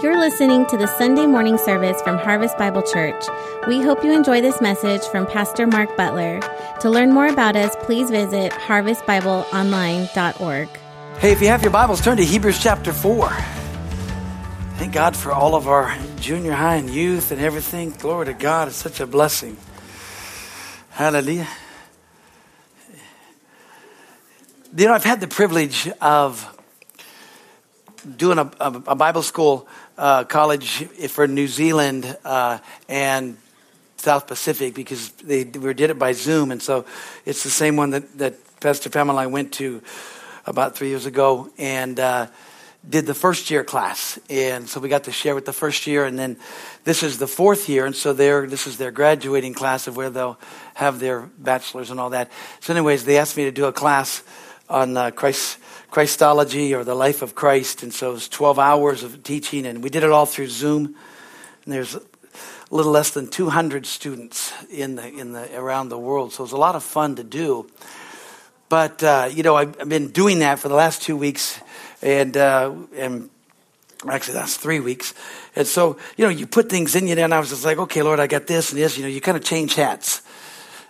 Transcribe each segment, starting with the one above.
You're listening to the Sunday morning service from Harvest Bible Church. We hope you enjoy this message from Pastor Mark Butler. To learn more about us, please visit harvestbibleonline.org. Hey, if you have your Bibles, turn to Hebrews chapter 4. Thank God for all of our junior high and youth and everything. Glory to God. It's such a blessing. Hallelujah. You know, I've had the privilege of doing a, a, a Bible school uh, college for New Zealand uh, and South Pacific because they we did it by Zoom, and so it's the same one that, that Pastor Pamela and I went to about three years ago, and uh, did the first year class, and so we got to share with the first year, and then this is the fourth year, and so they this is their graduating class of where they'll have their bachelors and all that. So, anyways, they asked me to do a class on uh, Christ Christology or the life of Christ. And so it was 12 hours of teaching, and we did it all through Zoom. And there's a little less than 200 students in the, in the, around the world. So it was a lot of fun to do. But, uh, you know, I've, I've, been doing that for the last two weeks, and, uh, and actually that's three weeks. And so, you know, you put things in you and I was just like, okay, Lord, I got this and this. You know, you kind of change hats.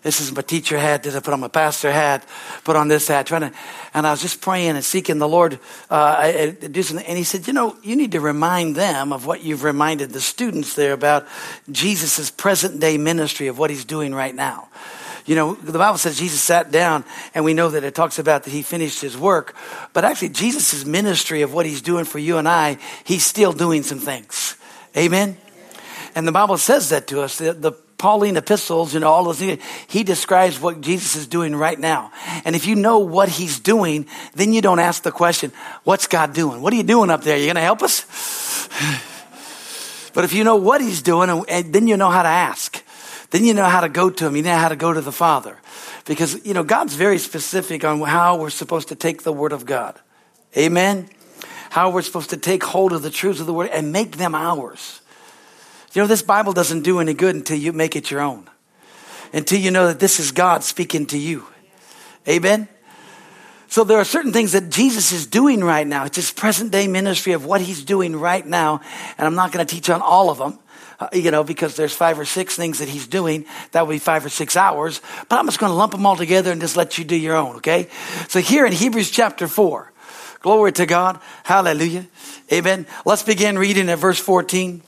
This is my teacher hat. Did I put on my pastor hat? Put on this hat. Trying to, and I was just praying and seeking the Lord. Uh, I, I and He said, "You know, you need to remind them of what you've reminded the students there about Jesus' present day ministry of what He's doing right now." You know, the Bible says Jesus sat down, and we know that it talks about that he finished his work. But actually, Jesus' ministry of what he's doing for you and I, he's still doing some things. Amen? And the Bible says that to us. The, the Pauline epistles and all those he describes what Jesus is doing right now. And if you know what he's doing, then you don't ask the question, what's God doing? What are you doing up there? Are you going to help us? but if you know what he's doing, then you know how to ask. Then you know how to go to him. You know how to go to the Father. Because, you know, God's very specific on how we're supposed to take the Word of God. Amen? How we're supposed to take hold of the truths of the Word and make them ours. You know, this Bible doesn't do any good until you make it your own, until you know that this is God speaking to you. Amen? So there are certain things that Jesus is doing right now. It's his present day ministry of what he's doing right now. And I'm not going to teach on all of them, uh, you know, because there's five or six things that he's doing. That would be five or six hours. But I'm just going to lump them all together and just let you do your own, okay? So here in Hebrews chapter 4, glory to God. Hallelujah. Amen. Let's begin reading at verse 14.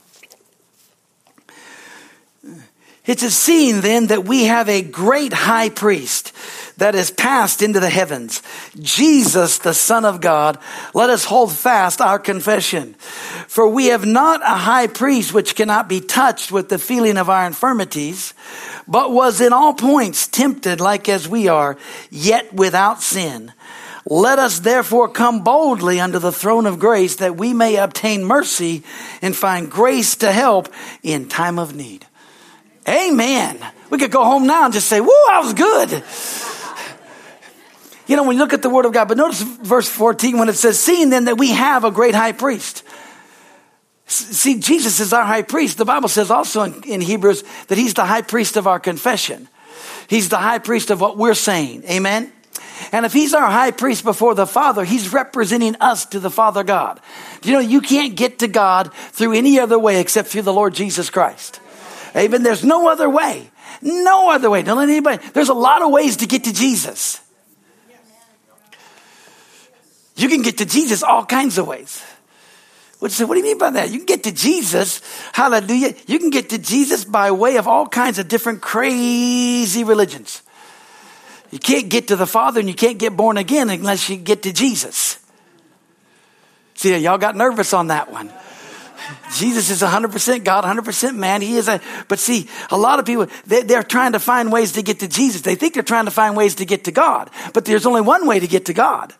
It's a scene then that we have a great high priest that is passed into the heavens. Jesus, the Son of God. Let us hold fast our confession. For we have not a high priest which cannot be touched with the feeling of our infirmities, but was in all points tempted like as we are, yet without sin. Let us therefore come boldly under the throne of grace that we may obtain mercy and find grace to help in time of need. Amen. We could go home now and just say, woo, I was good. You know, when you look at the Word of God, but notice verse 14 when it says, Seeing then that we have a great high priest. See, Jesus is our high priest. The Bible says also in, in Hebrews that he's the high priest of our confession. He's the high priest of what we're saying. Amen. And if he's our high priest before the Father, he's representing us to the Father God. You know, you can't get to God through any other way except through the Lord Jesus Christ. Amen. There's no other way. No other way. Don't let anybody. There's a lot of ways to get to Jesus. You can get to Jesus all kinds of ways. What, what do you mean by that? You can get to Jesus, hallelujah. You can get to Jesus by way of all kinds of different crazy religions. You can't get to the Father and you can't get born again unless you get to Jesus. See, y'all got nervous on that one. Jesus is 100% God, 100% man. He is a, but see, a lot of people, they, they're trying to find ways to get to Jesus. They think they're trying to find ways to get to God, but there's only one way to get to God,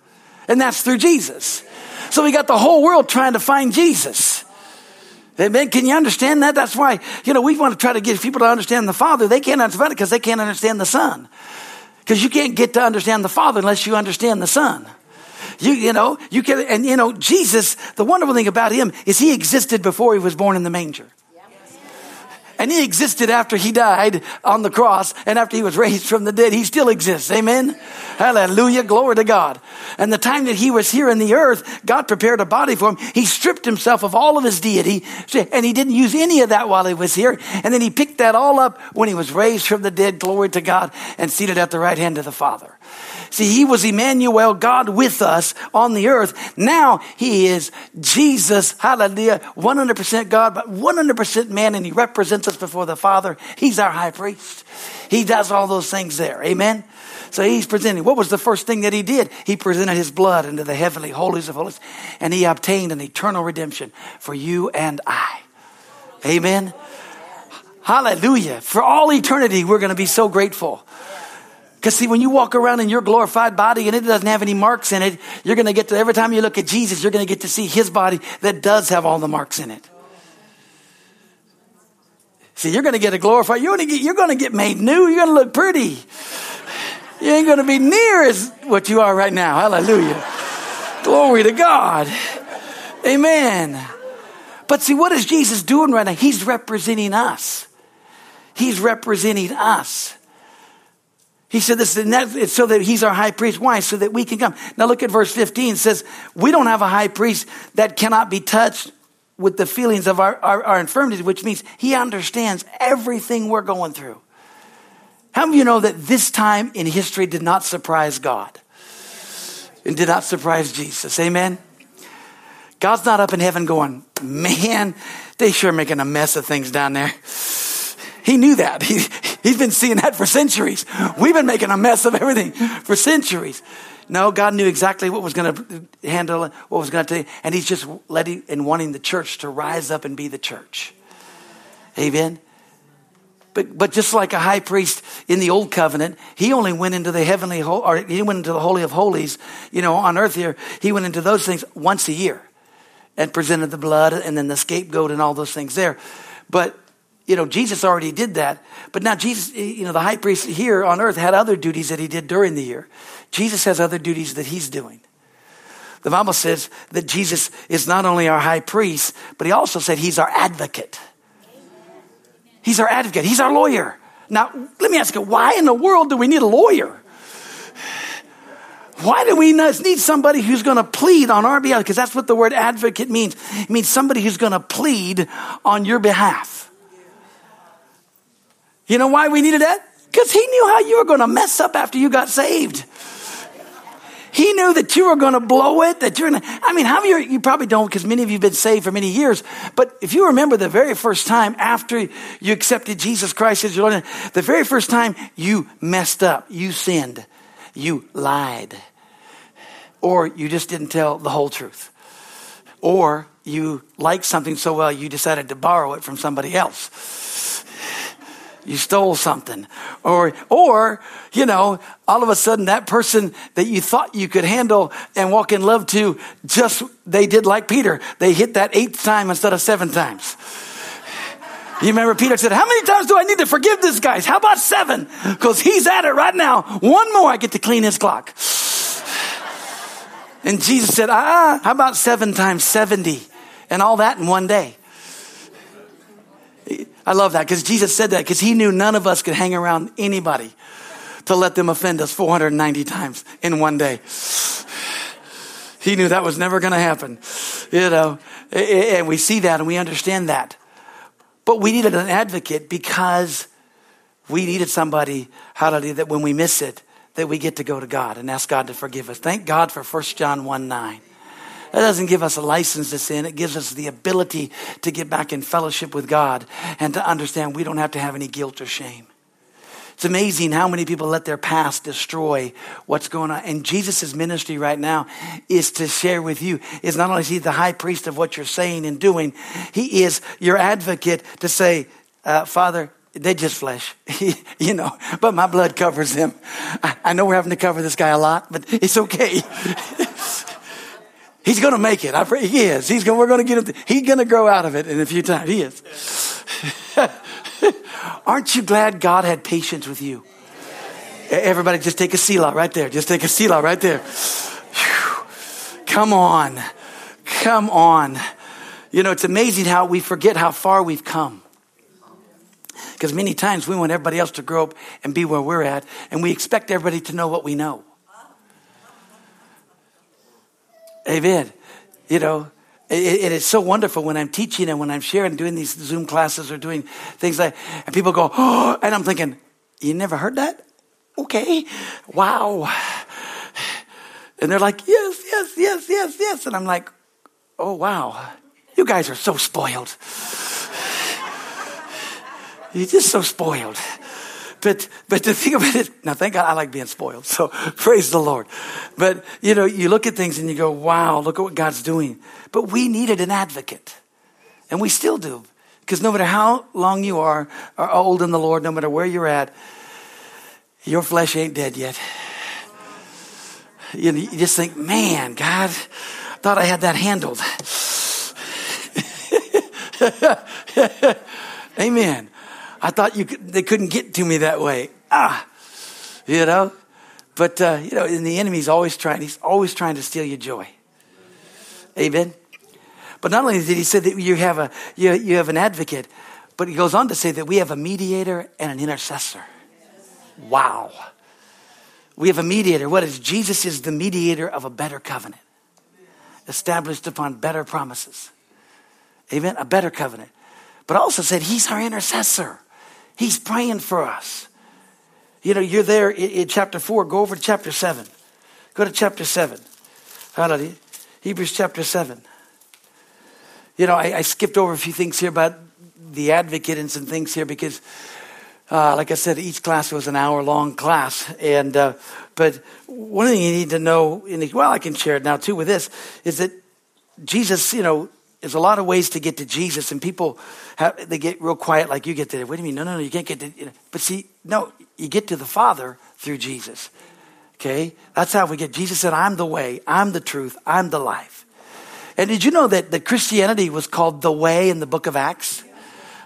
and that's through Jesus. So we got the whole world trying to find Jesus. Amen. Can you understand that? That's why, you know, we want to try to get people to understand the Father. They can't understand it because they can't understand the Son. Because you can't get to understand the Father unless you understand the Son. You, you know, you can, and you know, Jesus, the wonderful thing about him is he existed before he was born in the manger. And he existed after he died on the cross and after he was raised from the dead. He still exists. Amen. Hallelujah. Glory to God. And the time that he was here in the earth, God prepared a body for him. He stripped himself of all of his deity and he didn't use any of that while he was here. And then he picked that all up when he was raised from the dead. Glory to God and seated at the right hand of the Father. See, he was Emmanuel, God with us on the earth. Now he is Jesus, hallelujah, 100% God, but 100% man, and he represents us before the Father. He's our high priest. He does all those things there. Amen. So he's presenting. What was the first thing that he did? He presented his blood into the heavenly holies of holies, and he obtained an eternal redemption for you and I. Amen. Hallelujah. For all eternity, we're going to be so grateful. Because see, when you walk around in your glorified body and it doesn't have any marks in it, you're going to get to, every time you look at Jesus, you're going to get to see his body that does have all the marks in it. See, you're going to get a glorified, you're going to get, you're going to get made new. You're going to look pretty. You ain't going to be near as what you are right now. Hallelujah. Glory to God. Amen. But see, what is Jesus doing right now? He's representing us. He's representing us. He said this, it's so that he's our high priest. Why? So that we can come. Now look at verse 15. It says, we don't have a high priest that cannot be touched with the feelings of our, our, our infirmities, which means he understands everything we're going through. How many of you know that this time in history did not surprise God? And did not surprise Jesus. Amen? God's not up in heaven going, man, they sure making a mess of things down there. He knew that. He, he's been seeing that for centuries. We've been making a mess of everything for centuries. No, God knew exactly what was going to handle it, what was going to, take. and He's just letting and wanting the church to rise up and be the church. Amen. But, but just like a high priest in the old covenant, he only went into the heavenly, or he went into the holy of holies, you know, on earth here. He went into those things once a year and presented the blood and then the scapegoat and all those things there. But you know, Jesus already did that. But now Jesus, you know, the high priest here on earth had other duties that he did during the year. Jesus has other duties that he's doing. The Bible says that Jesus is not only our high priest, but he also said he's our advocate. He's our advocate. He's our lawyer. Now, let me ask you, why in the world do we need a lawyer? Why do we need somebody who's going to plead on our behalf? Because that's what the word advocate means. It means somebody who's going to plead on your behalf. You know why we needed that? Because he knew how you were going to mess up after you got saved. He knew that you were going to blow it, that you're to, I mean, how many you, you probably don't because many of you have been saved for many years. But if you remember the very first time after you accepted Jesus Christ as your Lord, the very first time you messed up, you sinned, you lied, or you just didn't tell the whole truth, or you liked something so well you decided to borrow it from somebody else you stole something. Or or you know all of a sudden that person that you thought you could handle and walk in love to just they did like peter. They hit that eighth time instead of seven times. You remember peter said how many times do i need to forgive this guy? How about seven? Because he's at it right now. One more i get to clean his clock. And jesus said ah how about seven times 70 and all that in one day I love that because Jesus said that because he knew none of us could hang around anybody to let them offend us 490 times in one day. He knew that was never going to happen, you know, and we see that and we understand that. But we needed an advocate because we needed somebody, hallelujah, that when we miss it, that we get to go to God and ask God to forgive us. Thank God for 1 John 1 9. That doesn't give us a license to sin. It gives us the ability to get back in fellowship with God and to understand we don't have to have any guilt or shame. It's amazing how many people let their past destroy what's going on. And Jesus' ministry right now is to share with you, is not only is he the high priest of what you're saying and doing, he is your advocate to say, uh, Father, they're just flesh, you know, but my blood covers them. I, I know we're having to cover this guy a lot, but it's okay. He's going to make it. I pray he is. He's going, we're going to get him. He's going to grow out of it in a few times. He is. Aren't you glad God had patience with you? Everybody just take a Selah right there. Just take a Selah right there. Whew. Come on. Come on. You know, it's amazing how we forget how far we've come. Because many times we want everybody else to grow up and be where we're at, and we expect everybody to know what we know. Amen. You know, it, it is so wonderful when I'm teaching and when I'm sharing, doing these Zoom classes or doing things like, and people go, oh, and I'm thinking, you never heard that? Okay. Wow. And they're like, yes, yes, yes, yes, yes. And I'm like, oh, wow. You guys are so spoiled. You're just so spoiled. But but the thing about it, now thank God I like being spoiled. So praise the Lord. But you know, you look at things and you go, wow, look at what God's doing. But we needed an advocate. And we still do. Because no matter how long you are, are old in the Lord, no matter where you're at, your flesh ain't dead yet. You, you just think, man, God, thought I had that handled. Amen. I thought you could, they couldn't get to me that way. Ah, you know. But uh, you know, and the enemy's always trying. He's always trying to steal your joy. Amen. But not only did he say that you have a you, you have an advocate, but he goes on to say that we have a mediator and an intercessor. Wow. We have a mediator. What is Jesus is the mediator of a better covenant, established upon better promises. Amen. A better covenant. But also said he's our intercessor. He's praying for us. You know, you're there in, in chapter 4. Go over to chapter 7. Go to chapter 7. Hallelujah. Hebrews chapter 7. You know, I, I, skipped over a few things here about the advocate and some things here because, uh, like I said, each class was an hour long class. And, uh, but one thing you need to know, and well, I can share it now too with this, is that Jesus, you know, there's a lot of ways to get to Jesus, and people have, they get real quiet, like you get to. What do you mean? No, no, no, you can't get to. You know. But see, no, you get to the Father through Jesus. Okay, that's how we get. Jesus said, "I'm the way, I'm the truth, I'm the life." And did you know that that Christianity was called the way in the Book of Acts?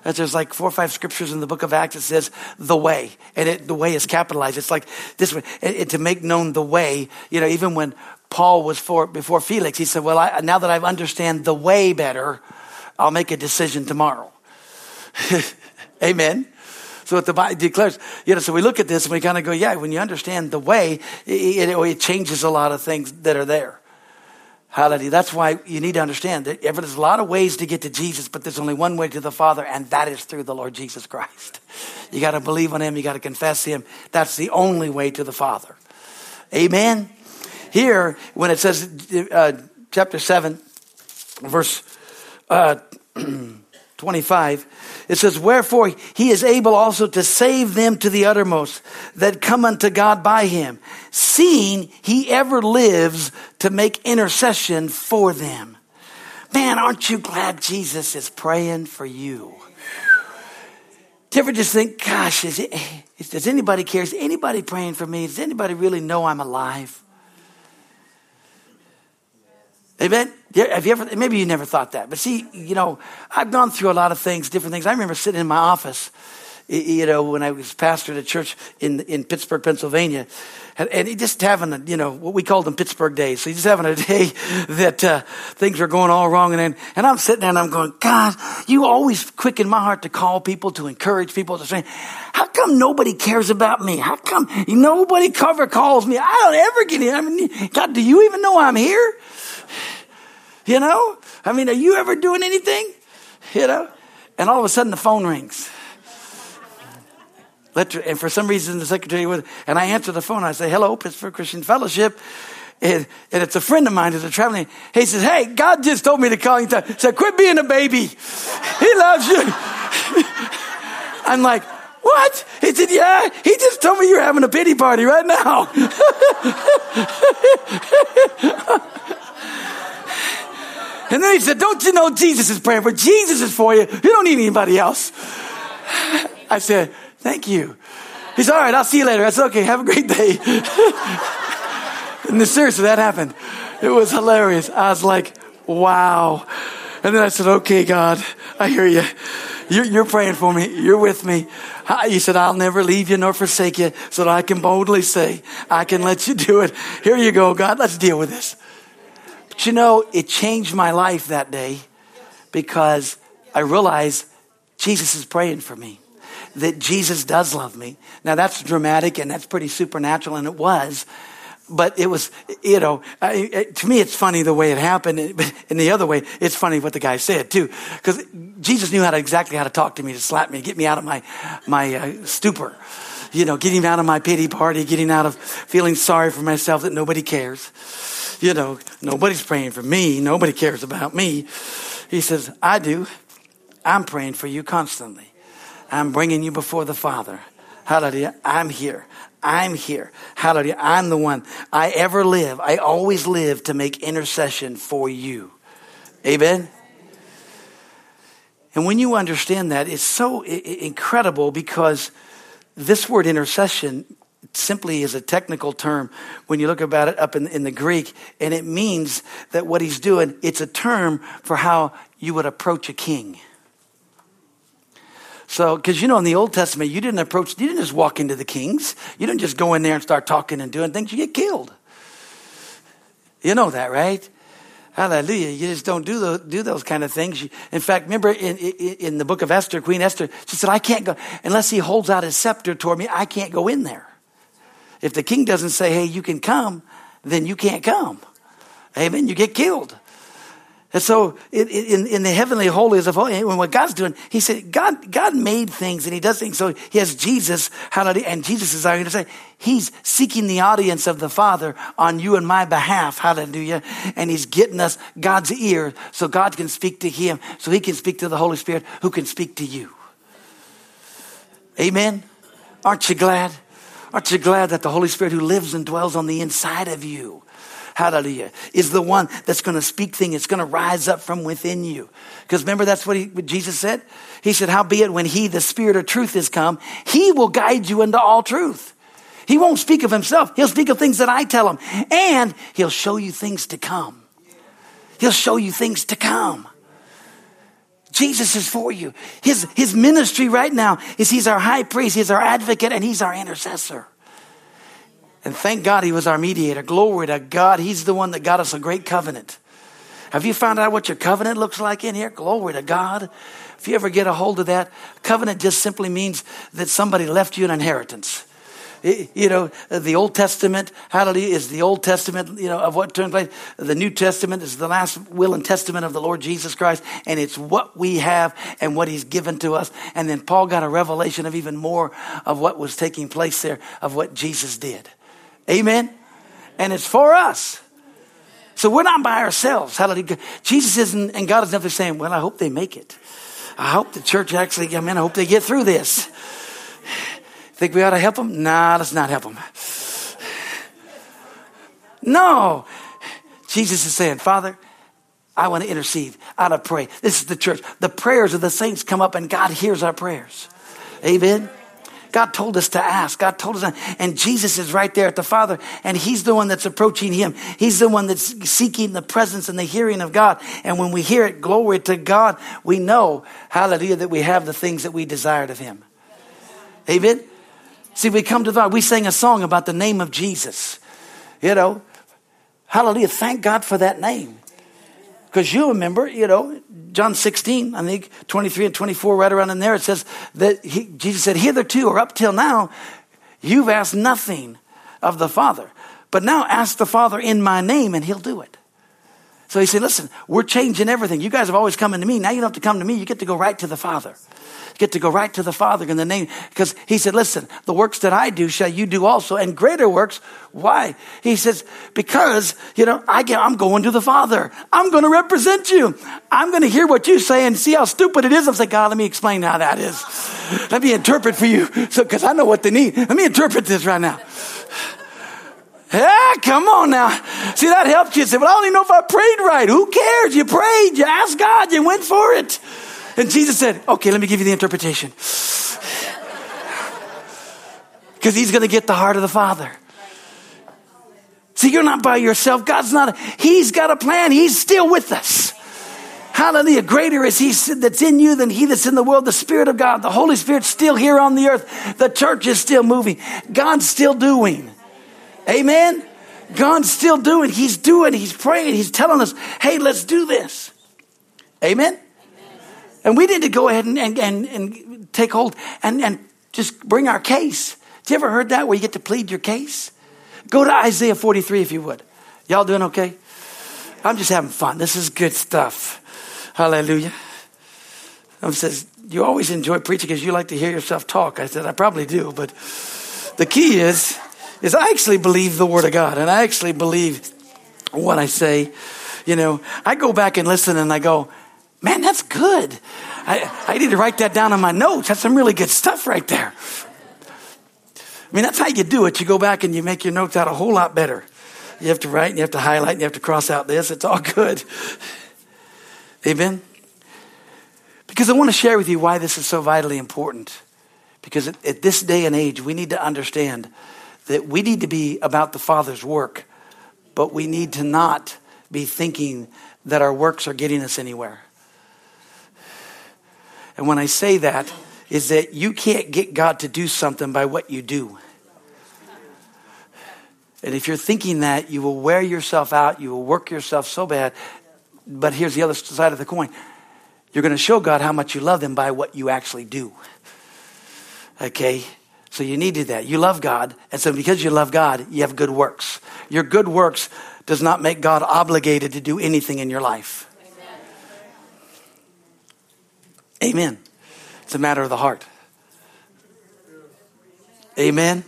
That there's like four or five scriptures in the Book of Acts that says the way, and it, the way is capitalized. It's like this way, and, and to make known the way. You know, even when Paul was for, before Felix, he said, Well, I, now that I understand the way better, I'll make a decision tomorrow. Amen. So what the Bible declares, you know, so we look at this and we kind of go, yeah, when you understand the way, it, it, it, changes a lot of things that are there. Hallelujah. That's why you need to understand that there's a lot of ways to get to Jesus, but there's only one way to the Father, and that is through the Lord Jesus Christ. You got to believe on Him. You got to confess Him. That's the only way to the Father. Amen. Here, when it says, uh, chapter 7, verse uh, 25, it says, Wherefore he is able also to save them to the uttermost that come unto God by him, seeing he ever lives to make intercession for them. Man, aren't you glad Jesus is praying for you? Do you ever just think, gosh, is it, does anybody care? Is anybody praying for me? Does anybody really know I'm alive? Amen. Have you ever? Maybe you never thought that, but see, you know, I've gone through a lot of things, different things. I remember sitting in my office, you know, when I was pastor at a church in in Pittsburgh, Pennsylvania, and just having a, you know, what we called them Pittsburgh days. So just having a day that uh, things were going all wrong, and then, and I'm sitting there and I'm going, God, you always quicken my heart to call people, to encourage people, to say, how come nobody cares about me? How come nobody cover calls me? I don't ever get in. I mean, God, do you even know I'm here? You know? I mean, are you ever doing anything? You know? And all of a sudden the phone rings. And for some reason the secretary would, and I answer the phone. I say, hello, Pittsburgh Christian Fellowship. And, and, it's a friend of mine who's a traveling. He says, hey, God just told me to call you. He said, quit being a baby. He loves you. I'm like, what? He said, yeah, he just told me you're having a pity party right now. And then he said, Don't you know Jesus is praying for? Jesus is for you. You don't need anybody else. I said, Thank you. He said, All right, I'll see you later. I said, Okay, have a great day. and seriously, that happened. It was hilarious. I was like, Wow. And then I said, Okay, God, I hear you. You're, you're praying for me. You're with me. He said, I'll never leave you nor forsake you so that I can boldly say, I can let you do it. Here you go, God. Let's deal with this. But you know, it changed my life that day because I realized Jesus is praying for me. that Jesus does love me. Now that's dramatic and that's pretty supernatural, and it was. But it was, you know, I, to me, it's funny the way it happened. But in the other way, it's funny what the guy said too, because Jesus knew how to exactly how to talk to me, to slap me, to get me out of my my uh, stupor you know, getting out of my pity party, getting out of feeling sorry for myself that nobody cares. You know, nobody's praying for me. Nobody cares about me. He says, I do. I'm praying for you constantly. I'm bringing you before the Father. Hallelujah. I'm here. I'm here. Hallelujah. I'm the one. I ever live. I always live to make intercession for you. Amen. And when you understand that, it's so incredible because this word intercession simply is a technical term when you look about it up in, in the Greek, and it means that what he's doing, it's a term for how you would approach a king. So, because you know, in the Old Testament, you didn't approach, you didn't just walk into the kings. You didn't just go in there and start talking and doing things. You get killed. You know that, right? Hallelujah. You just don't do those, do those kind of things. In fact, remember in, in, in, the book of Esther, Queen Esther, she said, I can't go, unless he holds out his scepter toward me, I can't go in there. If the king doesn't say, hey, you can come, then you can't come. Amen. You get killed. And so in, in the heavenly holies of holy, when what God's doing, he said, God, God made things and he does things. So he has Jesus, hallelujah. And Jesus is going to say, he's seeking the audience of the Father on you and my behalf, hallelujah. And he's getting us God's ear so God can speak to him, so he can speak to the Holy Spirit who can speak to you. Amen. Aren't you glad? Aren't you glad that the Holy Spirit who lives and dwells on the inside of you hallelujah, is the one that's going to speak things. It's going to rise up from within you. Because remember, that's what, he, what Jesus said? He said, Howbeit, when he, the Spirit of truth, is come, he will guide you into all truth. He won't speak of himself. He'll speak of things that I tell him. And he'll show you things to come. He'll show you things to come. Jesus is for you. His, his ministry right now is he's our high priest, he's our advocate, and he's our intercessor. And thank God he was our mediator. Glory to God. He's the one that got us a great covenant. Have you found out what your covenant looks like in here? Glory to God. If you ever get a hold of that, covenant just simply means that somebody left you an inheritance. you know, the Old Testament, hallelujah, is the Old Testament, you know, of what took place. The New Testament is the last will and testament of the Lord Jesus Christ, and it's what we have and what He's given to us. And then Paul got a revelation of even more of what was taking place there, of what Jesus did. Amen. And it's for us. So we're not by ourselves. Hallelujah. Jesus isn't, and God is never saying, well, I hope they make it. I hope the church actually, I mean, I hope they get through this. Think we ought to help them? Nah, let's not help them. No. Jesus is saying, Father, I want to intercede. I want to pray. This is the church. The prayers of the saints come up and God hears our prayers. Amen. God told us to ask. God told us, and Jesus is right there at the Father, and He's the one that's approaching Him. He's the one that's seeking the presence and the hearing of God. And when we hear it, glory to God, we know, hallelujah, that we have the things that we desired of Him. Amen. See, we come to the, we sang a song about the name of Jesus. You know, hallelujah. Thank God for that name. Because you remember, you know, John 16, I think 23 and 24, right around in there, it says that he, Jesus said, Hitherto or up till now, you've asked nothing of the Father. But now ask the Father in my name and he'll do it. So he said, Listen, we're changing everything. You guys have always come to me. Now you don't have to come to me. You get to go right to the Father get to go right to the Father in the name. Because he said, listen, the works that I do shall you do also, and greater works. Why? He says, because, you know, I get, I'm going to the Father. I'm going to represent you. I'm going to hear what you say and see how stupid it is. I'm saying, God, let me explain how that is. Let me interpret for you. So, because I know what they need. Let me interpret this right now. Yeah, come on now. See, that helps you. Say, well, I don't even know if I prayed right. Who cares? You prayed. You asked God. You went for it. And Jesus said, okay, let me give you the interpretation. Because he's going to get the heart of the Father. See, you're not by yourself. God's not, he's got a plan. He's still with us. Hallelujah. Greater is he that's in you than he that's in the world. The Spirit of God, the Holy Spirit's still here on the earth. The church is still moving. God's still doing. Amen. God's still doing. He's doing. He's praying. He's telling us, hey, let's do this. Amen. And we need to go ahead and, and, and, and take hold and, and just bring our case. Have you ever heard that where you get to plead your case? Go to Isaiah 43 if you would. Y'all doing okay? I'm just having fun. This is good stuff. Hallelujah. I says, you always enjoy preaching because you like to hear yourself talk. I said, I probably do, but the key is, is I actually believe the word of God and I actually believe what I say. You know, I go back and listen and I go, man, that's good. I, I need to write that down on my notes. That's some really good stuff right there. I mean, that's how you do it. You go back and you make your notes out a whole lot better. You have to write and you have to highlight and you have to cross out this. It's all good. Amen. Because I want to share with you why this is so vitally important. Because at, at this day and age, we need to understand that we need to be about the Father's work, but we need to not be thinking that our works are getting us anywhere. And when I say that, is that you can't get God to do something by what you do. And if you're thinking that, you will wear yourself out, you will work yourself so bad. But here's the other side of the coin you're going to show God how much you love Him by what you actually do. Okay? So you need to do that. You love God. And so because you love God, you have good works. Your good works does not make God obligated to do anything in your life. Amen. It's a matter of the heart. Amen.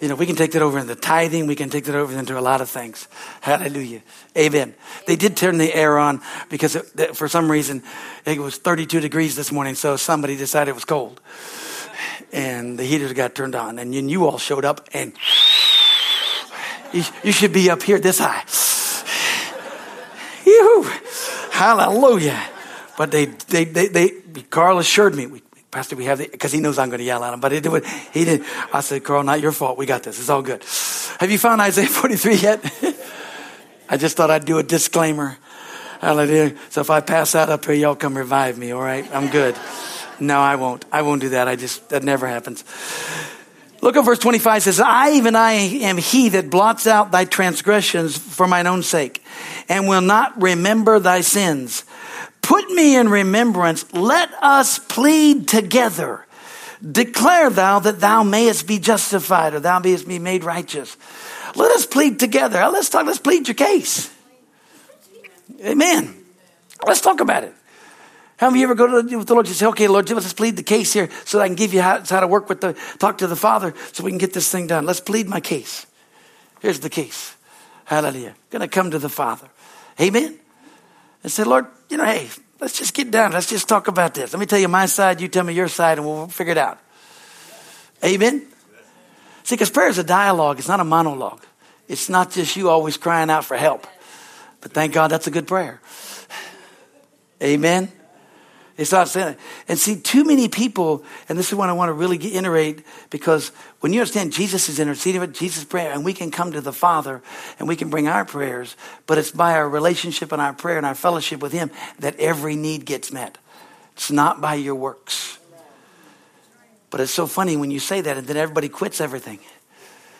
You know, we can take that over into tithing. We can take that over into a lot of things. Hallelujah. Amen. They did turn the air on because it, for some reason it was 32 degrees this morning, so somebody decided it was cold. And the heaters got turned on, and you, you all showed up, and you, you should be up here this high. Hallelujah. But they, they, they, they, Carl assured me, we, Pastor, we have the, because he knows I'm going to yell at him, but it, he did. I said, Carl, not your fault. We got this. It's all good. Have you found Isaiah 43 yet? I just thought I'd do a disclaimer. Hallelujah. So if I pass out up here, y'all come revive me, all right? I'm good. No, I won't. I won't do that. I just, that never happens. Look at verse 25 says, I, even I am he that blots out thy transgressions for mine own sake and will not remember thy sins. Put me in remembrance. Let us plead together. Declare thou that thou mayest be justified or thou mayest be made righteous. Let us plead together. Let's talk, let's plead your case. Amen. Let's talk about it. Of you ever go to the Lord and say, okay, Lord, let's plead the case here so that I can give you how, how to work with the, talk to the Father so we can get this thing done. Let's plead my case. Here's the case. Hallelujah. Going to come to the Father. Amen. And say, Lord, you know, hey, let's just get down. Let's just talk about this. Let me tell you my side, you tell me your side, and we'll figure it out. Amen? See, because prayer is a dialogue, it's not a monologue. It's not just you always crying out for help. But thank God that's a good prayer. Amen? It's not saying it. And see, too many people, and this is what I want to really iterate, because when you understand Jesus is interceding with Jesus' prayer, and we can come to the Father and we can bring our prayers, but it's by our relationship and our prayer and our fellowship with Him that every need gets met. It's not by your works. But it's so funny when you say that, and then everybody quits everything.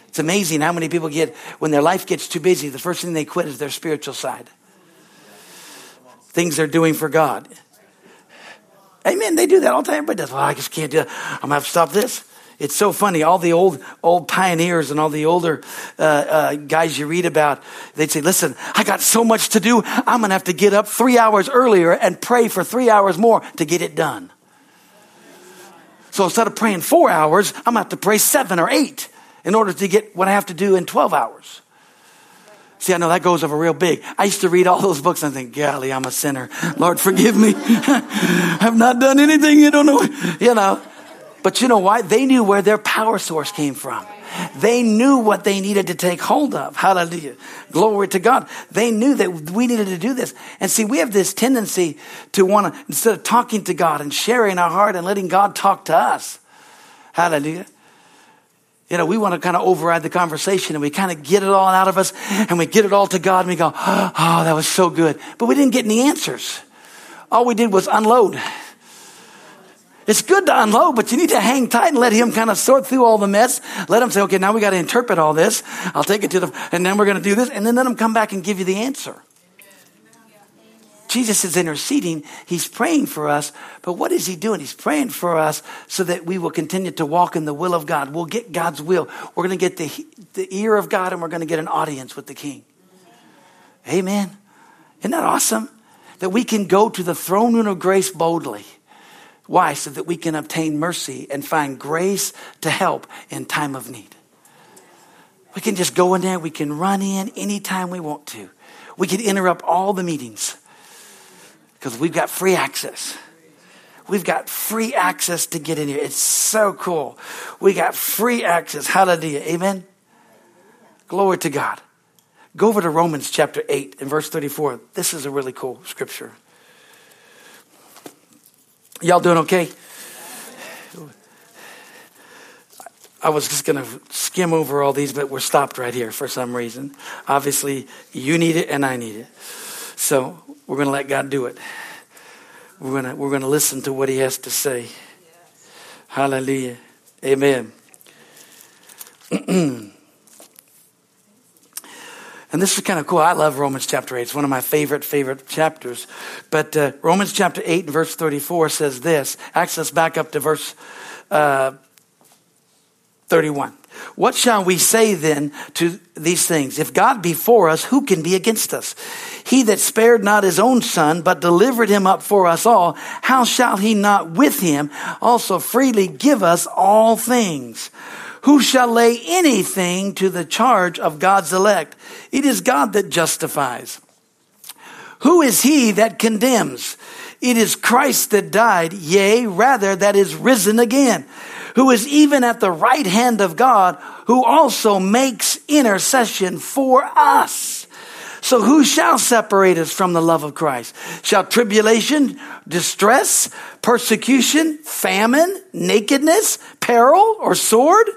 It's amazing how many people get, when their life gets too busy, the first thing they quit is their spiritual side. Things they're doing for God. Amen. They do that all the time. Everybody does. Well, I just can't do that. I'm to have to stop this. It's so funny. All the old, old pioneers and all the older uh, uh, guys you read about, they'd say, listen, I got so much to do. I'm to have to get up three hours earlier and pray for three hours more to get it done. So instead of praying four hours, I'm to have to pray seven or eight in order to get what I have to do in 12 hours. See, I know that goes over real big. I used to read all those books and think, golly, I'm a sinner. Lord, forgive me. I've not done anything you don't know. You know. But you know why? They knew where their power source came from. They knew what they needed to take hold of. Hallelujah. Glory to God. They knew that we needed to do this. And see, we have this tendency to want to, instead of talking to God and sharing our heart and letting God talk to us, hallelujah, you know, we want to kind of override the conversation and we kind of get it all out of us and we get it all to God and we go, oh, that was so good. But we didn't get any answers. All we did was unload. It's good to unload, but you need to hang tight and let him kind of sort through all the mess. Let him say, okay, now we got to interpret all this. I'll take it to the, and then we're going to do this. And then let him come back and give you the answer. Jesus is interceding. He's praying for us. But what is he doing? He's praying for us so that we will continue to walk in the will of God. We'll get God's will. We're going to get the, the ear of God and we're going to get an audience with the King. Amen. Isn't that awesome? That we can go to the throne room of grace boldly. Why? So that we can obtain mercy and find grace to help in time of need. We can just go in there. We can run in anytime we want to. We can interrupt all the meetings because we've got free access. We've got free access to get in here. It's so cool. We got free access. Hallelujah. Amen. Glory to God. Go over to Romans chapter 8 and verse 34. This is a really cool scripture. Y'all doing okay? I was just going to skim over all these, but we're stopped right here for some reason. Obviously, you need it and I need it. So we're going to let God do it. We're going to, we're going to listen to what he has to say. Hallelujah. Amen. and this is kind of cool. I love Romans chapter 8. It's one of my favorite, favorite chapters. But uh, Romans chapter 8 and verse 34 says this. Let's back up to verse uh, 31. What shall we say then to these things? If God be for us, who can be against us? He that spared not his own son, but delivered him up for us all, how shall he not with him also freely give us all things? Who shall lay anything to the charge of God's elect? It is God that justifies. Who is he that condemns? It is Christ that died, yea, rather that is risen again who is even at the right hand of God, who also makes intercession for us. So who shall separate us from the love of Christ? Shall tribulation, distress, persecution, famine, nakedness, peril, or sword?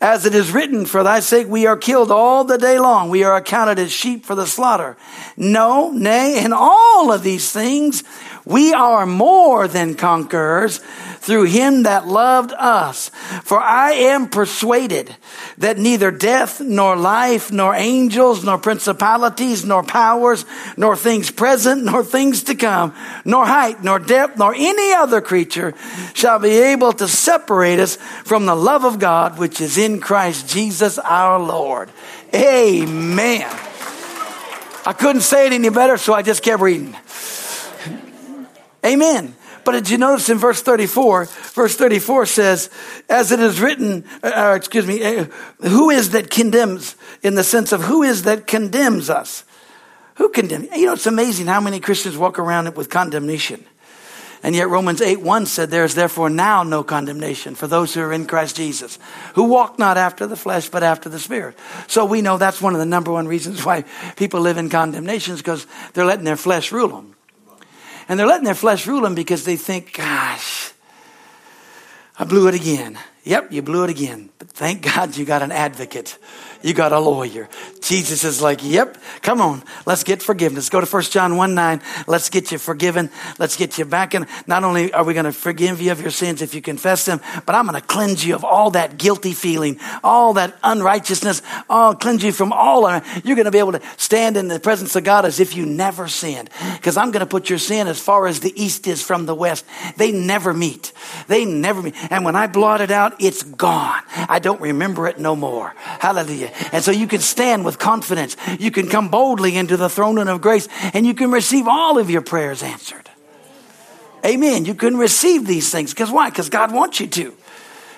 As it is written, for thy sake we are killed all the day long. We are accounted as sheep for the slaughter. No, nay, in all of these things we are more than conquerors through him that loved us. For I am persuaded that neither death, nor life, nor angels, nor principalities, nor powers, nor things present, nor things to come, nor height, nor depth, nor any other creature shall be able to separate us from the love of God which is in Christ Jesus our Lord. Amen. I couldn't say it any better, so I just kept reading. Amen. But did you notice in verse 34, verse 34 says, as it is written, uh, uh, excuse me, uh, who is that condemns in the sense of who is that condemns us? Who condemns? You know, it's amazing how many Christians walk around with condemnation. And yet Romans 8 1 said, There is therefore now no condemnation for those who are in Christ Jesus, who walk not after the flesh, but after the Spirit. So we know that's one of the number one reasons why people live in condemnations, because they're letting their flesh rule them. And they're letting their flesh rule them because they think, gosh, I blew it again. Yep, you blew it again. But thank God you got an advocate you got a lawyer. Jesus is like, yep, come on, let's get forgiveness. Go to 1 John 1 9. Let's get you forgiven. Let's get you back in. Not only are we going to forgive you of your sins if you confess them, but I'm going to cleanse you of all that guilty feeling, all that unrighteousness. I'll cleanse you from all. You're going to be able to stand in the presence of God as if you never sinned. Because I'm going to put your sin as far as the east is from the west. They never meet. They never meet. And when I blot it out, it's gone. I don't remember it no more. Hallelujah. And so you can stand with confidence. You can come boldly into the throne of grace and you can receive all of your prayers answered. Amen. You can receive these things. Because why? Because God wants you to.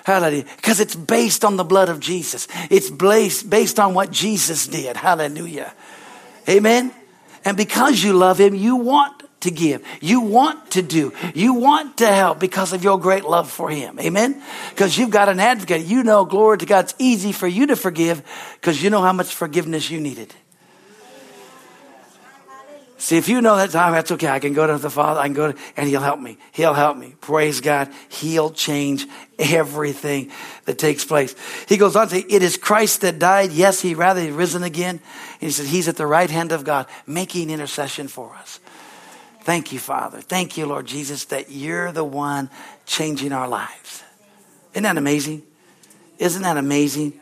Hallelujah. Because it's based on the blood of Jesus. It's based, based on what Jesus did. Hallelujah. Amen. And because you love him, you want to give. You want to do. You want to help because of your great love for Him. Amen? Because you've got an advocate. You know, glory to God, it's easy for you to forgive because you know how much forgiveness you needed. See, if you know that time, that's okay. I can go to the Father, I can go to, and He'll help me. He'll help me. Praise God. He'll change everything that takes place. He goes on to say, It is Christ that died. Yes, He rather risen again. And he said, He's at the right hand of God, making intercession for us. Thank you, Father. Thank you, Lord Jesus, that you're the one changing our lives. Isn't that amazing? Isn't that amazing?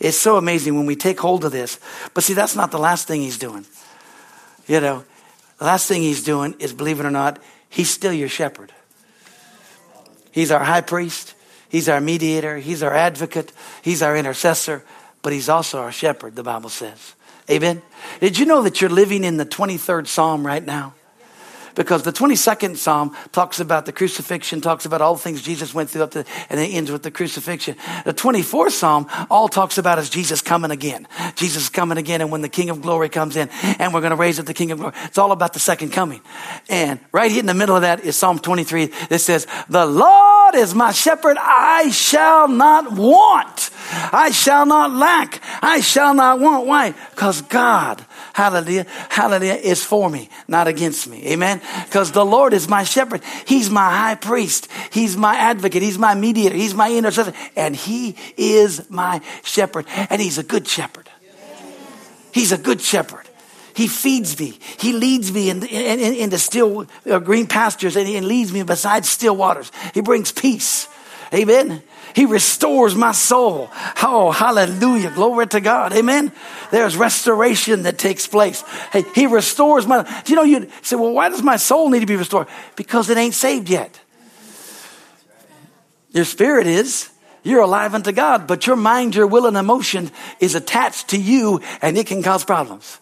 It's so amazing when we take hold of this. But see, that's not the last thing he's doing. You know, the last thing he's doing is, believe it or not, he's still your shepherd. He's our high priest. He's our mediator. He's our advocate. He's our intercessor. But he's also our shepherd, the Bible says. Amen. Did you know that you're living in the 23rd Psalm right now? Because the 22nd Psalm talks about the crucifixion, talks about all the things Jesus went through up to, and it ends with the crucifixion. The 24th Psalm all talks about is Jesus coming again. Jesus is coming again, and when the King of Glory comes in, and we're going to raise up the King of Glory. It's all about the second coming. And right here in the middle of that is Psalm 23 that says, The Lord is my shepherd, I shall not want. I shall not lack. I shall not want. Why? Because God, hallelujah, hallelujah, is for me, not against me. Amen. Because the Lord is my shepherd. He's my high priest. He's my advocate. He's my mediator. He's my intercessor. And He is my shepherd. And He's a good shepherd. He's a good shepherd. He feeds me. He leads me into, into still uh, green pastures and he leads me beside still waters. He brings peace. Amen. He restores my soul. Oh, hallelujah. Glory to God. Amen. There's restoration that takes place. Hey, he restores my, Do you know, you say, well, why does my soul need to be restored? Because it ain't saved yet. Your spirit is. You're alive unto God, but your mind, your will, and emotion is attached to you and it can cause problems.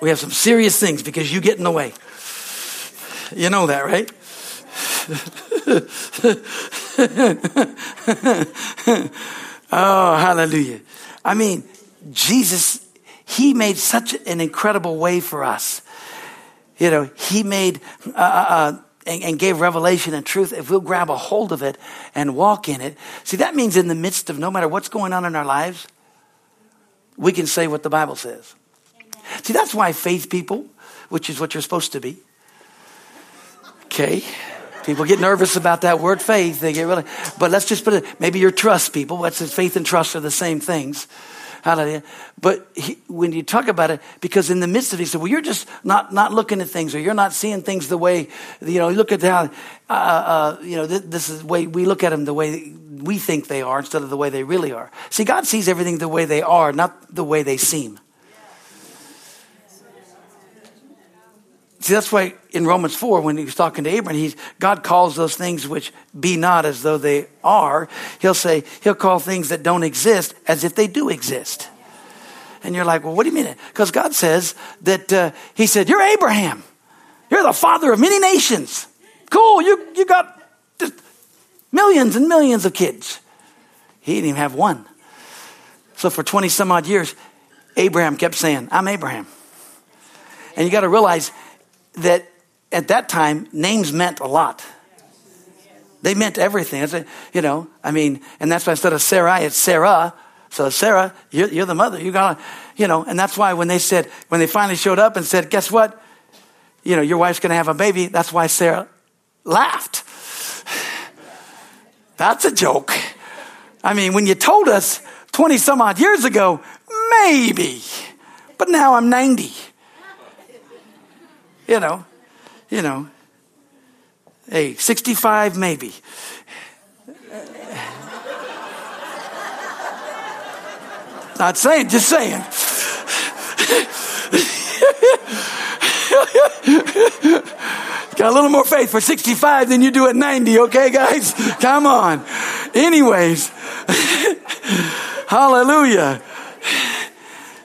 We have some serious things because you get in the way. You know that, right? oh, hallelujah. I mean, Jesus, He made such an incredible way for us. You know, He made, uh, uh, uh, and, and gave revelation and truth. If we'll grab a hold of it and walk in it. See, that means in the midst of no matter what's going on in our lives, we can say what the Bible says. Amen. See, that's why faith people, which is what you're supposed to be, okay, People get nervous about that word faith. They get really, but let's just put it, maybe your trust people. What's faith and trust are the same things. Hallelujah. But he, when you talk about it, because in the midst of it, he said, well, you're just not, not looking at things or you're not seeing things the way, you know, look at how, uh, uh, you know, this, this is the way we look at them the way we think they are instead of the way they really are. See, God sees everything the way they are, not the way they seem. See, that's why in Romans 4, when he was talking to Abraham, he's, God calls those things which be not as though they are. He'll say, he'll call things that don't exist as if they do exist. And you're like, well, what do you mean? Because God says that, uh, he said, you're Abraham. You're the father of many nations. Cool. You, you got millions and millions of kids. He didn't even have one. So for 20 some odd years, Abraham kept saying, I'm Abraham. And you got to realize that at that time, names meant a lot. They meant everything. A, you know, I mean, and that's why instead of Sarah, it's Sarah. So Sarah, you're, you're the mother. You got to, you know, and that's why when they said, when they finally showed up and said, guess what? You know, your wife's to have a baby. That's why Sarah laughed. That's a joke. I mean, when you told us 20 some odd years ago, maybe, but now I'm 90 you know, you know, hey, 65 maybe. Not saying, just saying. Got a little more faith for 65 than you do at 90, okay, guys? Come on. Anyways, hallelujah.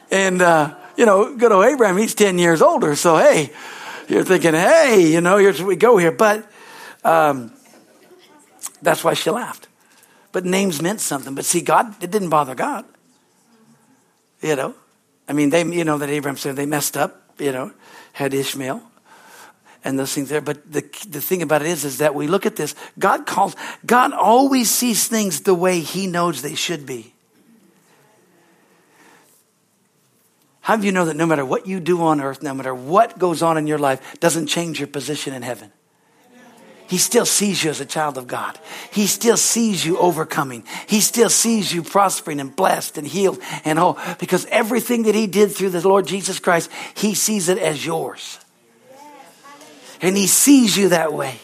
And, uh, you know, good old Abraham, he's 10 years older, so hey, you're thinking, hey, you know, here's we go here. But um, that's why she laughed. But names meant something. But see, God, it didn't bother God. You know, I mean, they, you know, that Abraham said they messed up, you know, had Ishmael and those things there. But the, the thing about it is, is that we look at this, God calls, God always sees things the way he knows they should be. How do you know that no matter what you do on earth, no matter what goes on in your life, doesn't change your position in heaven? He still sees you as a child of God. He still sees you overcoming. He still sees you prospering and blessed and healed and whole because everything that He did through the Lord Jesus Christ, He sees it as yours. And He sees you that way.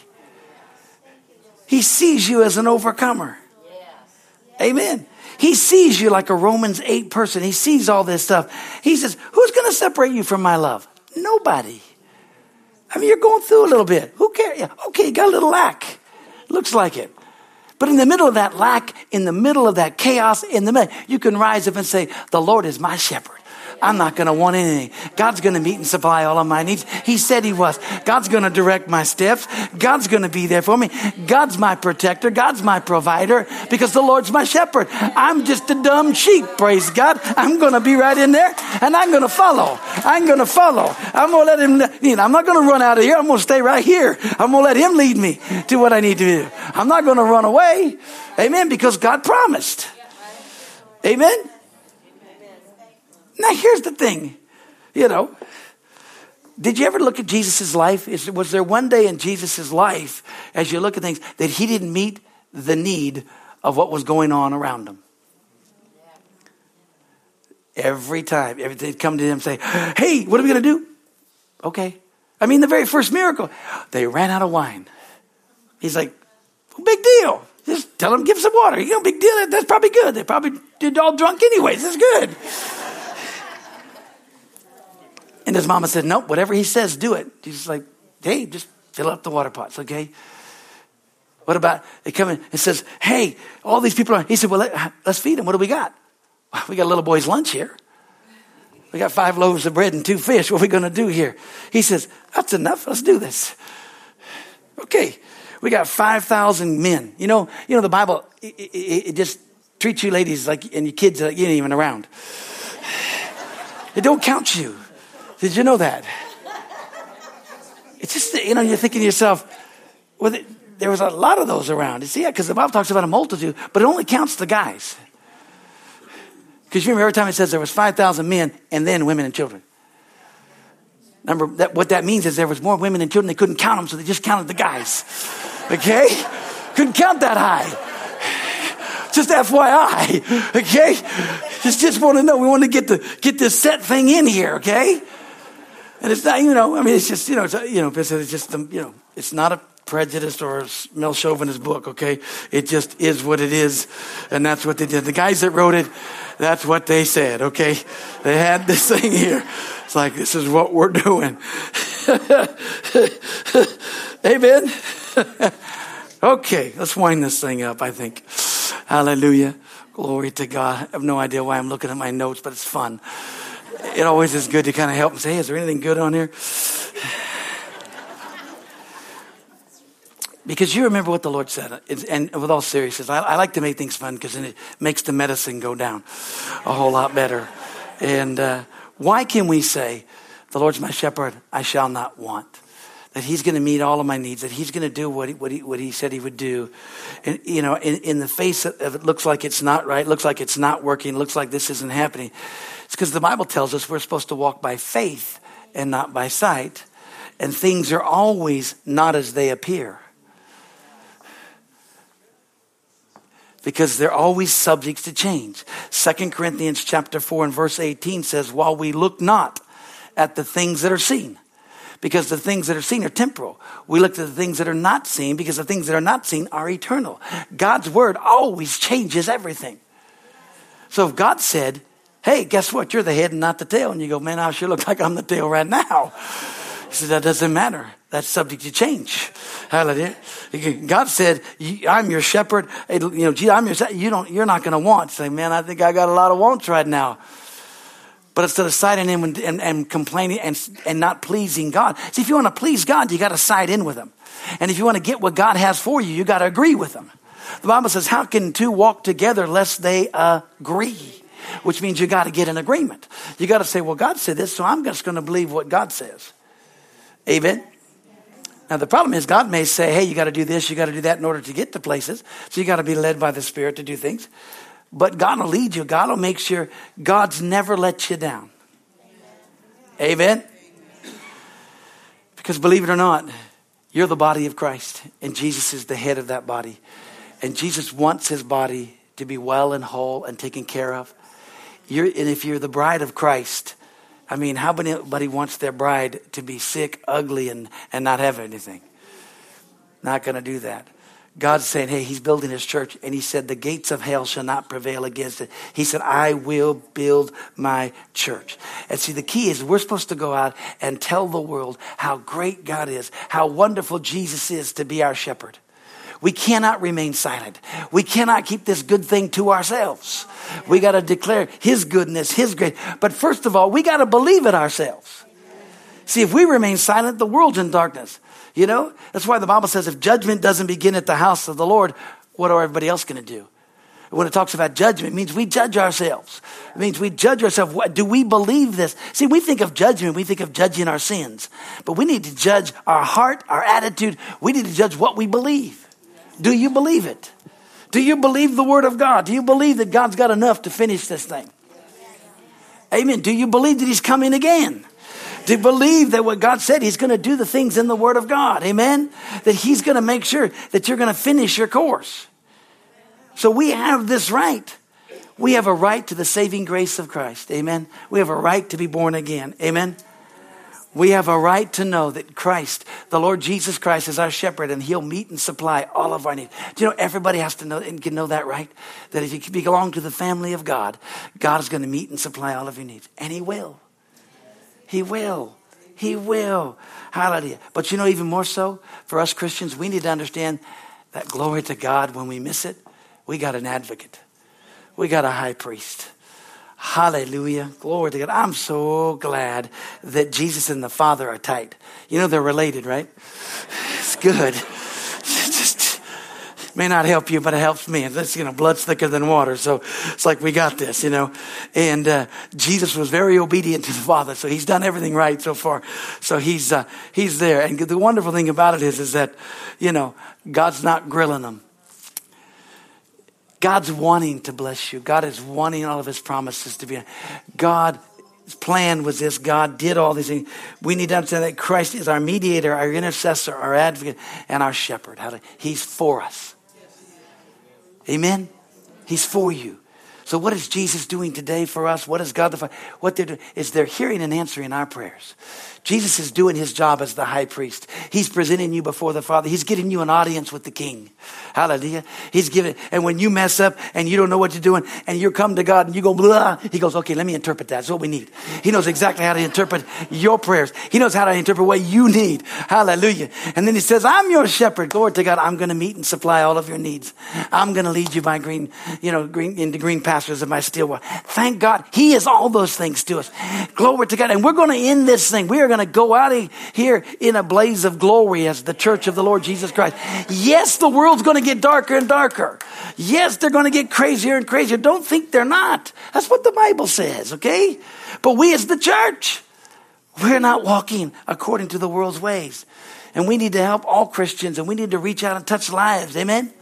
He sees you as an overcomer. Amen. He sees you like a Romans 8 person. He sees all this stuff. He says, Who's going to separate you from my love? Nobody. I mean, you're going through a little bit. Who cares? Yeah, Okay, you got a little lack. Looks like it. But in the middle of that lack, in the middle of that chaos, in the middle, you can rise up and say, The Lord is my shepherd. I'm not going to want anything. God's going to meet and supply all of my needs. He said He was. God's going to direct my steps. God's going to be there for me. God's my protector. God's my provider because the Lord's my shepherd. I'm just a dumb sheep, praise God. I'm going to be right in there and I'm going to follow. I'm going to follow. I'm going to let Him, you know, I'm not going to run out of here. I'm going to stay right here. I'm going to let Him lead me to what I need to do. I'm not going to run away. Amen. Because God promised. Amen. Now, here's the thing you know, did you ever look at Jesus' life? Is, was there one day in Jesus' life, as you look at things, that he didn't meet the need of what was going on around him? Every time, every they'd come to him and say, Hey, what are we going to do? Okay. I mean, the very first miracle, they ran out of wine. He's like, well, Big deal. Just tell them, give some water. You know, big deal. That's probably good. They probably did all drunk anyways. That's good. And his mama said, Nope, whatever he says, do it. He's like, Hey, just fill up the water pots, okay? What about, they come in and says, Hey, all these people are, he said, Well, let, us feed them. What do we got? we got a little boy's lunch here. We got five loaves of bread and two fish. What are we going to do here? He says, That's enough. Let's do this. Okay. We got 5,000 men. You know, you know, the Bible, it, it, it just treats you ladies like, and your kids like you ain't even around. It don't count you. Did you know that? It's just, you know, you're thinking to yourself, well, there was a lot of those around. You see, because the Bible talks about a multitude, but it only counts the guys. Because you remember every time it says there was 5,000 men and then women and children. Remember, that, what that means is there was more women and children. They couldn't count them, so they just counted the guys. Okay? Couldn't count that high. Just FYI. Okay? Just, just want to know. We want to get the, get this set thing in here, okay? And it's not, you know, I mean, it's just, you know, it's, uh, you know, it's just, um, you know, it's not a prejudice or male chauvinist book, okay? It just is what it is. And that's what they did. The guys that wrote it, that's what they said, okay? They had this thing here. It's like, this is what we're doing. Amen. okay, let's wind this thing up, I think. Hallelujah. Glory to God. I have no idea why I'm looking at my notes, but it's fun it always is good to kind of help and say, hey, is there anything good on here? because you remember what the Lord said. And with all seriousness, I, I like to make things fun because it makes the medicine go down a whole lot better. And uh, why can we say, the Lord's my shepherd, I shall not want? That he's going to meet all of my needs, that he's going to do what he, what, he, what he said he would do. And, you know, in, in the face of it looks like it's not right, looks like it's not working, looks like this isn't happening. It's because the Bible tells us we're supposed to walk by faith and not by sight. And things are always not as they appear. because they're always subject to change. Second Corinthians chapter 4 and verse 18 says, while we look not at the things that are seen, because the things that are seen are temporal. We look to the things that are not seen because the things that are not seen are eternal. God's word always changes everything. So if God said, Hey, guess what? You're the head and not the tail. And you go, man, I sure look like I'm the tail right now. He said, that doesn't matter. That's subject to change. Hallelujah. God said, I'm your shepherd. You know, gee, I'm your, you don't, you're not going to want. Say, man, I think I got a lot of wants right now. But instead of siding in and, and, and complaining and, and not pleasing God. See, if you want to please God, you got to side in with Him. And if you want to get what God has for you, you got to agree with Him. The Bible says, how can two walk together lest they agree? Which means you got to get an agreement. You got to say, well, God said this, so I'm just going to believe what God says. Amen. Now, the problem is, God may say, hey, you got to do this, you got to do that in order to get to places. So you got to be led by the Spirit to do things. But God will lead you. God will make sure God's never let you down. Amen. Because believe it or not, you're the body of Christ, and Jesus is the head of that body. And Jesus wants his body to be well and whole and taken care of. You're, and if you're the bride of Christ, I mean, how anybody wants their bride to be sick, ugly, and, and not have anything? Not going to do that. God's saying, hey, he's building his church. And he said, the gates of hell shall not prevail against it. He said, I will build my church. And see, the key is we're supposed to go out and tell the world how great God is, how wonderful Jesus is to be our shepherd. We cannot remain silent. We cannot keep this good thing to ourselves. We got to declare His goodness, His grace. But first of all, we got to believe it ourselves. See, if we remain silent, the world's in darkness. You know, that's why the Bible says if judgment doesn't begin at the house of the Lord, what are everybody else going to do? When it talks about judgment, it means we judge ourselves. It means we judge ourselves. Do we believe this? See, we think of judgment, we think of judging our sins. But we need to judge our heart, our attitude. We need to judge what we believe. Do you believe it? Do you believe the Word of God? Do you believe that God's got enough to finish this thing? Amen. Do you believe that He's coming again? to believe that what God said, He's going to do the things in the Word of God. Amen? That He's going to make sure that you're going to finish your course. So we have this right. We have a right to the saving grace of Christ. Amen? We have a right to be born again. Amen? We have a right to know that Christ, the Lord Jesus Christ, is our shepherd and he'll meet and supply all of our needs. Do you know everybody has to know and can know that, right? That if you belong to the family of God, God is going to meet and supply all of your needs. And he will. He will. He will. Hallelujah. But you know, even more so, for us Christians, we need to understand that glory to God, when we miss it, we got an advocate. We got a high priest. Hallelujah. Glory to God. I'm so glad that Jesus and the Father are tight. You know, they're related, right? It's good. It may not help you, but it helps me. It's, you know, blood's thicker than water. So it's like, we got this, you know. And, uh, Jesus was very obedient to the Father. So he's done everything right so far. So he's, uh, he's there. And the wonderful thing about it is, is that, you know, God's not grilling them. God's wanting to bless you. God is wanting all of his promises to be. God his plan was this God did all these things. We need to understand that Christ is our mediator, our intercessor, our advocate, and our shepherd. He's for us. Amen? He's for you. So what is Jesus doing today for us? What is God the Father? What they're doing is they're hearing and answering our prayers. Jesus is doing his job as the high priest. He's presenting you before the Father. He's getting you an audience with the King. Hallelujah. He's giving, and when you mess up and you don't know what you're doing and you come to God and you go blah, he goes, okay, let me interpret that. That's what we need. He knows exactly how to interpret your prayers. He knows how to interpret what you need. Hallelujah. And then he says, I'm your shepherd. Glory to God. I'm going to meet and supply all of your needs. I'm going to lead you by green, you know, green, into green pastures of my still water. Thank God. He is all those things to us. Glory to God. And we're going to end this thing. We are going to go out here in a blaze of glory as the church of the Lord Jesus Christ. Yes, the world's going to get darker and darker. Yes, they're going to get crazier and crazier. Don't think they're not. That's what the Bible says, okay? But we as the church, we're not walking according to the world's ways. And we need to help all Christians and we need to reach out and touch lives. Amen?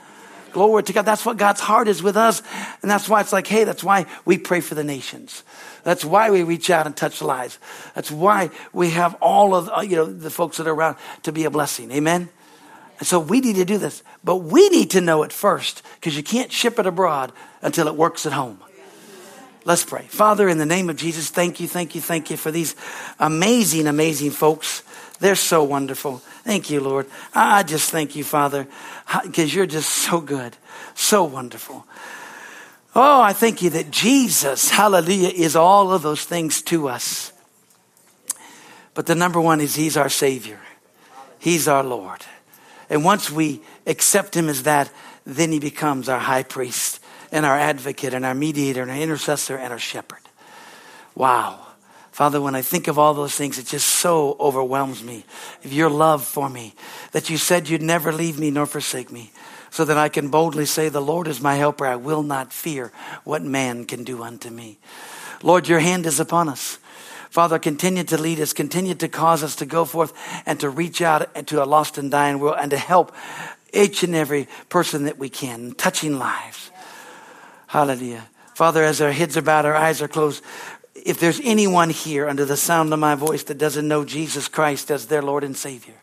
Glory to God. That's what God's heart is with us. And that's why it's like, hey, that's why we pray for the nations. That's why we reach out and touch lives. That's why we have all of, uh, you know, the folks that are around to be a blessing. Amen? And so we need to do this. But we need to know it first because you can't ship it abroad until it works at home. Let's pray. Father, in the name of Jesus, thank you, thank you, thank you for these amazing, amazing folks. They're so wonderful. Thank you, Lord. I just thank you, Father, because you're just so good, so wonderful. Oh, I thank you that Jesus, hallelujah, is all of those things to us. But the number one is He's our Savior, He's our Lord. And once we accept Him as that, then He becomes our high priest and our advocate and our mediator and our intercessor and our shepherd. Wow. Father, when I think of all those things, it just so overwhelms me of your love for me, that you said you'd never leave me nor forsake me, so that I can boldly say, The Lord is my helper. I will not fear what man can do unto me. Lord, your hand is upon us. Father, continue to lead us, continue to cause us to go forth and to reach out to a lost and dying world and to help each and every person that we can, touching lives. Hallelujah. Father, as our heads are bowed, our eyes are closed, if there's anyone here under the sound of my voice that doesn't know Jesus Christ as their Lord and Savior,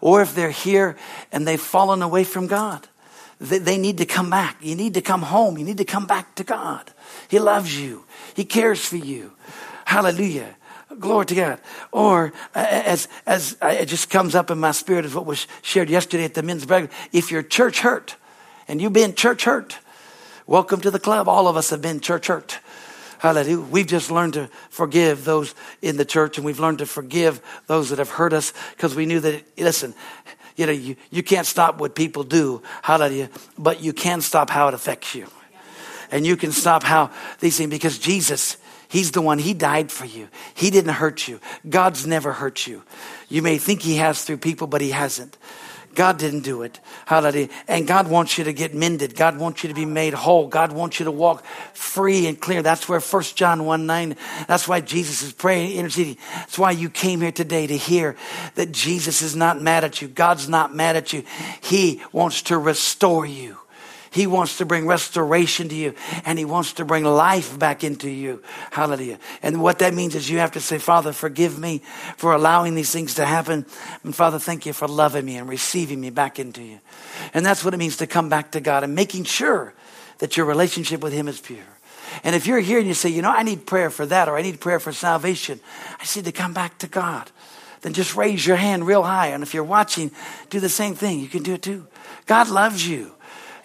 or if they're here and they've fallen away from God, they, need to come back. You need to come home. You need to come back to God. He loves you. He cares for you. Hallelujah. Glory to God. Or uh, as as uh, it just comes up in my spirit as what was shared yesterday at the men's breakfast. If you're church hurt, and you've been church hurt, welcome to the club. All of us have been church hurt. Hallelujah. We've just learned to forgive those in the church, and we've learned to forgive those that have hurt us because we knew that. Listen, you know, you, you can't stop what people do. Hallelujah. But you can stop how it affects you. And you can stop how these things, because Jesus, He's the one, He died for you. He didn't hurt you. God's never hurt you. You may think He has through people, but He hasn't. God didn't do it. Hallelujah. And God wants you to get mended. God wants you to be made whole. God wants you to walk free and clear. That's where 1 John 1 9, that's why Jesus is praying, interceding. That's why you came here today to hear that Jesus is not mad at you. God's not mad at you. He wants to restore you. He wants to bring restoration to you and He wants to bring life back into you. Hallelujah. And what that means is you have to say, Father, forgive me for allowing these things to happen. And Father, thank you for loving me and receiving me back into you. And that's what it means to come back to God and making sure that your relationship with Him is pure. And if you're here and you say, you know, I need prayer for that or I need prayer for salvation, I need to come back to God. Then just raise your hand real high. And if you're watching, do the same thing. You can do it too. God loves you.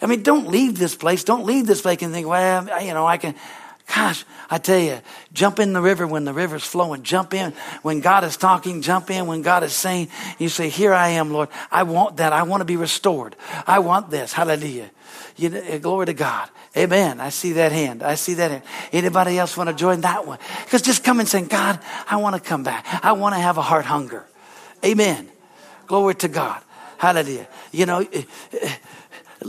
I mean, don't leave this place. Don't leave this place and think, well, you know, I can. Gosh, I tell you, jump in the river when the river's flowing. Jump in when God is talking. Jump in when God is saying. You say, "Here I am, Lord. I want that. I want to be restored. I want this." Hallelujah. You know, eh, glory to God. Amen. I see that hand. I see that hand. Anybody else want to join that one? Because just come and say, God, I want to come back. I want to have a heart hunger. Amen. Glory to God. Hallelujah. You know, eh, eh,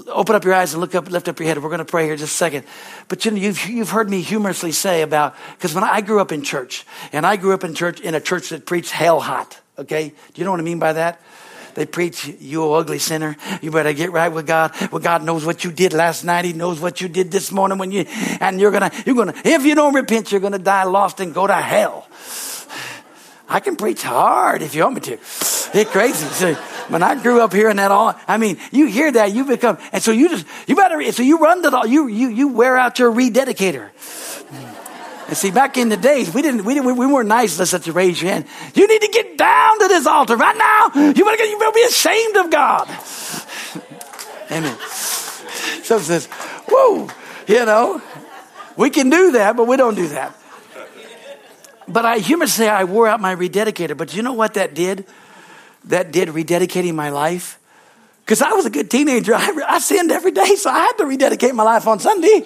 open up your eyes and look up, lift up your head. We're going to pray here just a second. But you know, you've, you've heard me humorously say about, because when I grew up in church, and I grew up in church, in a church that preached hell hot, okay? Do you know what I mean by that? They preach, you ugly sinner. You better get right with God. Well, God knows what you did last night. He knows what you did this morning when you, and you're gonna, you're gonna, if you don't repent, you're gonna die lost and go to hell. I can preach hard if you want me to. It's crazy. When I grew up hearing that all, I mean, you hear that, you become, and so you just, you better, so you run to the, you, you, you wear out your rededicator. And see, back in the days, we didn't, we didn't, we weren't nice to such a raise your hand. You need to get down to this altar right now. You better you better be ashamed of God. Amen. So it says, whoa, you know, we can do that, but we don't do that. But I, humans say I wore out my rededicator. But you know what that did? That did rededicating my life. Because I was a good teenager. I, I, sinned every day, so I had to rededicate my life on Sunday.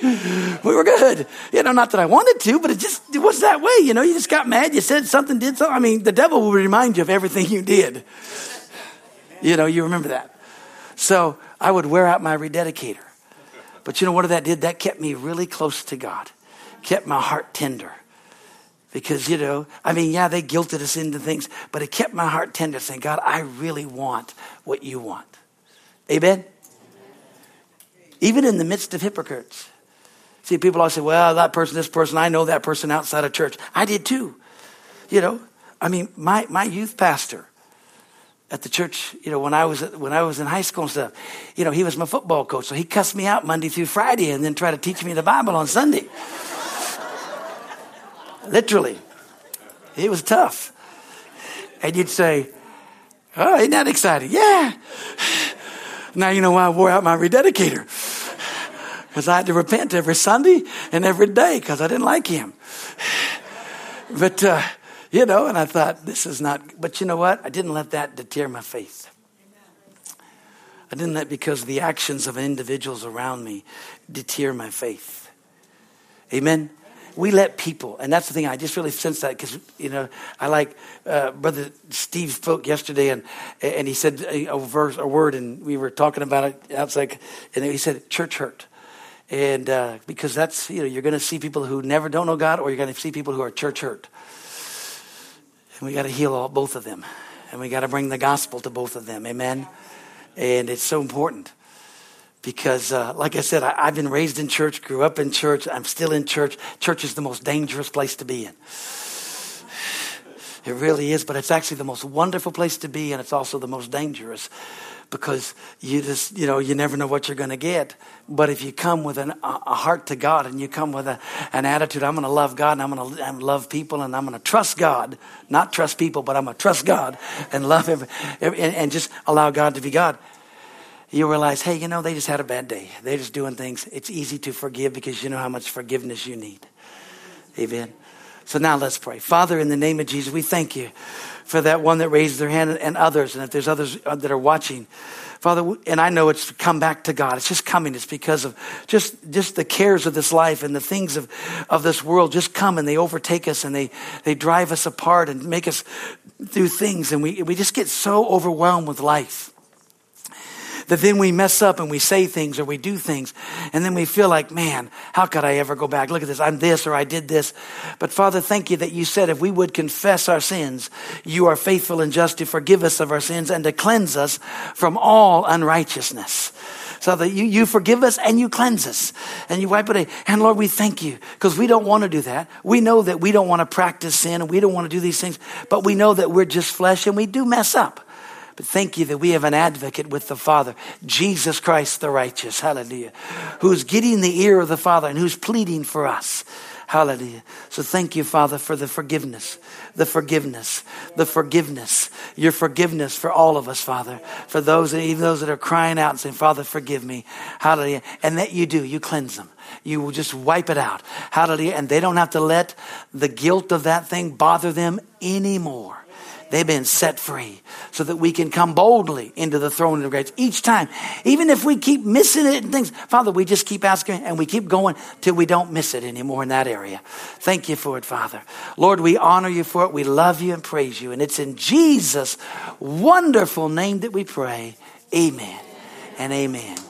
We were good. You know, not that I wanted to, but it just it was that way. You know, you just got mad, you said something, did something. I mean, the devil will remind you of everything you did. You know, you remember that. So I would wear out my rededicator. But you know what that did? That kept me really close to God, kept my heart tender because, you know, I mean, yeah, they guilted us into things, but it kept my heart tender saying, God, I really want what you want. Amen? Even in the midst of hypocrites. See, people always say, well, that person, this person, I know that person outside of church. I did too. You know, I mean, my, my youth pastor at the church, you know, when I was when I was in high school and stuff, you know, he was my football coach, so he cussed me out Monday through Friday and then tried to teach me the Bible on Sunday. Literally. It was tough. And you'd say, Oh, ain't that exciting? Yeah. Now you know why I wore out my rededicator. Because I had to repent every Sunday and every day because I didn't like him. But, uh, you know, and I thought, this is not, but you know what? I didn't let that deter my faith. I didn't let because the actions of individuals around me deter my faith. Amen we let people, and that's the thing. I just really sense that because you know I like uh, Brother Steve spoke yesterday, and and he said a, verse, a word, and we were talking about it outside, and he said church hurt, and uh, because that's you know you're going to see people who never don't know God, or you're going to see people who are church hurt, and we got to heal all both of them, and we got to bring the gospel to both of them. Amen, and it's so important because, uh, like I said, I, have been raised in church, grew up in church, I'm still in church. Church is the most dangerous place to be in. It really is, but it's actually the most wonderful place to be, and it's also the most dangerous because you just, you know, you never know what you're going to get. But if you come with an, a heart to God and you come with a, an attitude, I'm going to love God and I'm going to love people and I'm going to trust God, not trust people, but I'm going to trust God and love Him and, and just allow God to be God. You realize, hey, you know, they just had a bad day. They're just doing things. It's easy to forgive because you know how much forgiveness you need. Amen. So now let's pray. Father, in the name of Jesus, we thank you for that one that raised their hand and others. And if there's others uh, that are watching, Father, and I know it's come back to God. It's just coming. It's because of just, just the cares of this life and the things of, of this world just come and they overtake us and they, they drive us apart and make us do things. And we, we just get so overwhelmed with life that then we mess up and we say things or we do things and then we feel like, man, how could I ever go back? Look at this. I'm this or I did this. But Father, thank you that you said if we would confess our sins, you are faithful and just to forgive us of our sins and to cleanse us from all unrighteousness so that you, you forgive us and you cleanse us and you wipe it away. And Lord, we thank you because we don't want to do that. We know that we don't want to practice sin and we don't want to do these things, but we know that we're just flesh and we do mess up. But thank you that we have an advocate with the Father, Jesus Christ the righteous, hallelujah, who's getting the ear of the Father and who's pleading for us. Hallelujah. So thank you, Father, for the forgiveness, the forgiveness, the forgiveness, your forgiveness for all of us, Father, for those, even those that are crying out and saying, Father, forgive me. Hallelujah. And that you do, you cleanse them. You will just wipe it out. Hallelujah. And they don't have to let the guilt of that thing bother them anymore. They've been set free so that we can come boldly into the throne of grace each time. Even if we keep missing it and things, Father, we just keep asking and we keep going till we don't miss it anymore in that area. Thank you for it, Father. Lord, we honor you for it. We love you and praise you. And it's in Jesus' wonderful name that we pray. Amen and amen.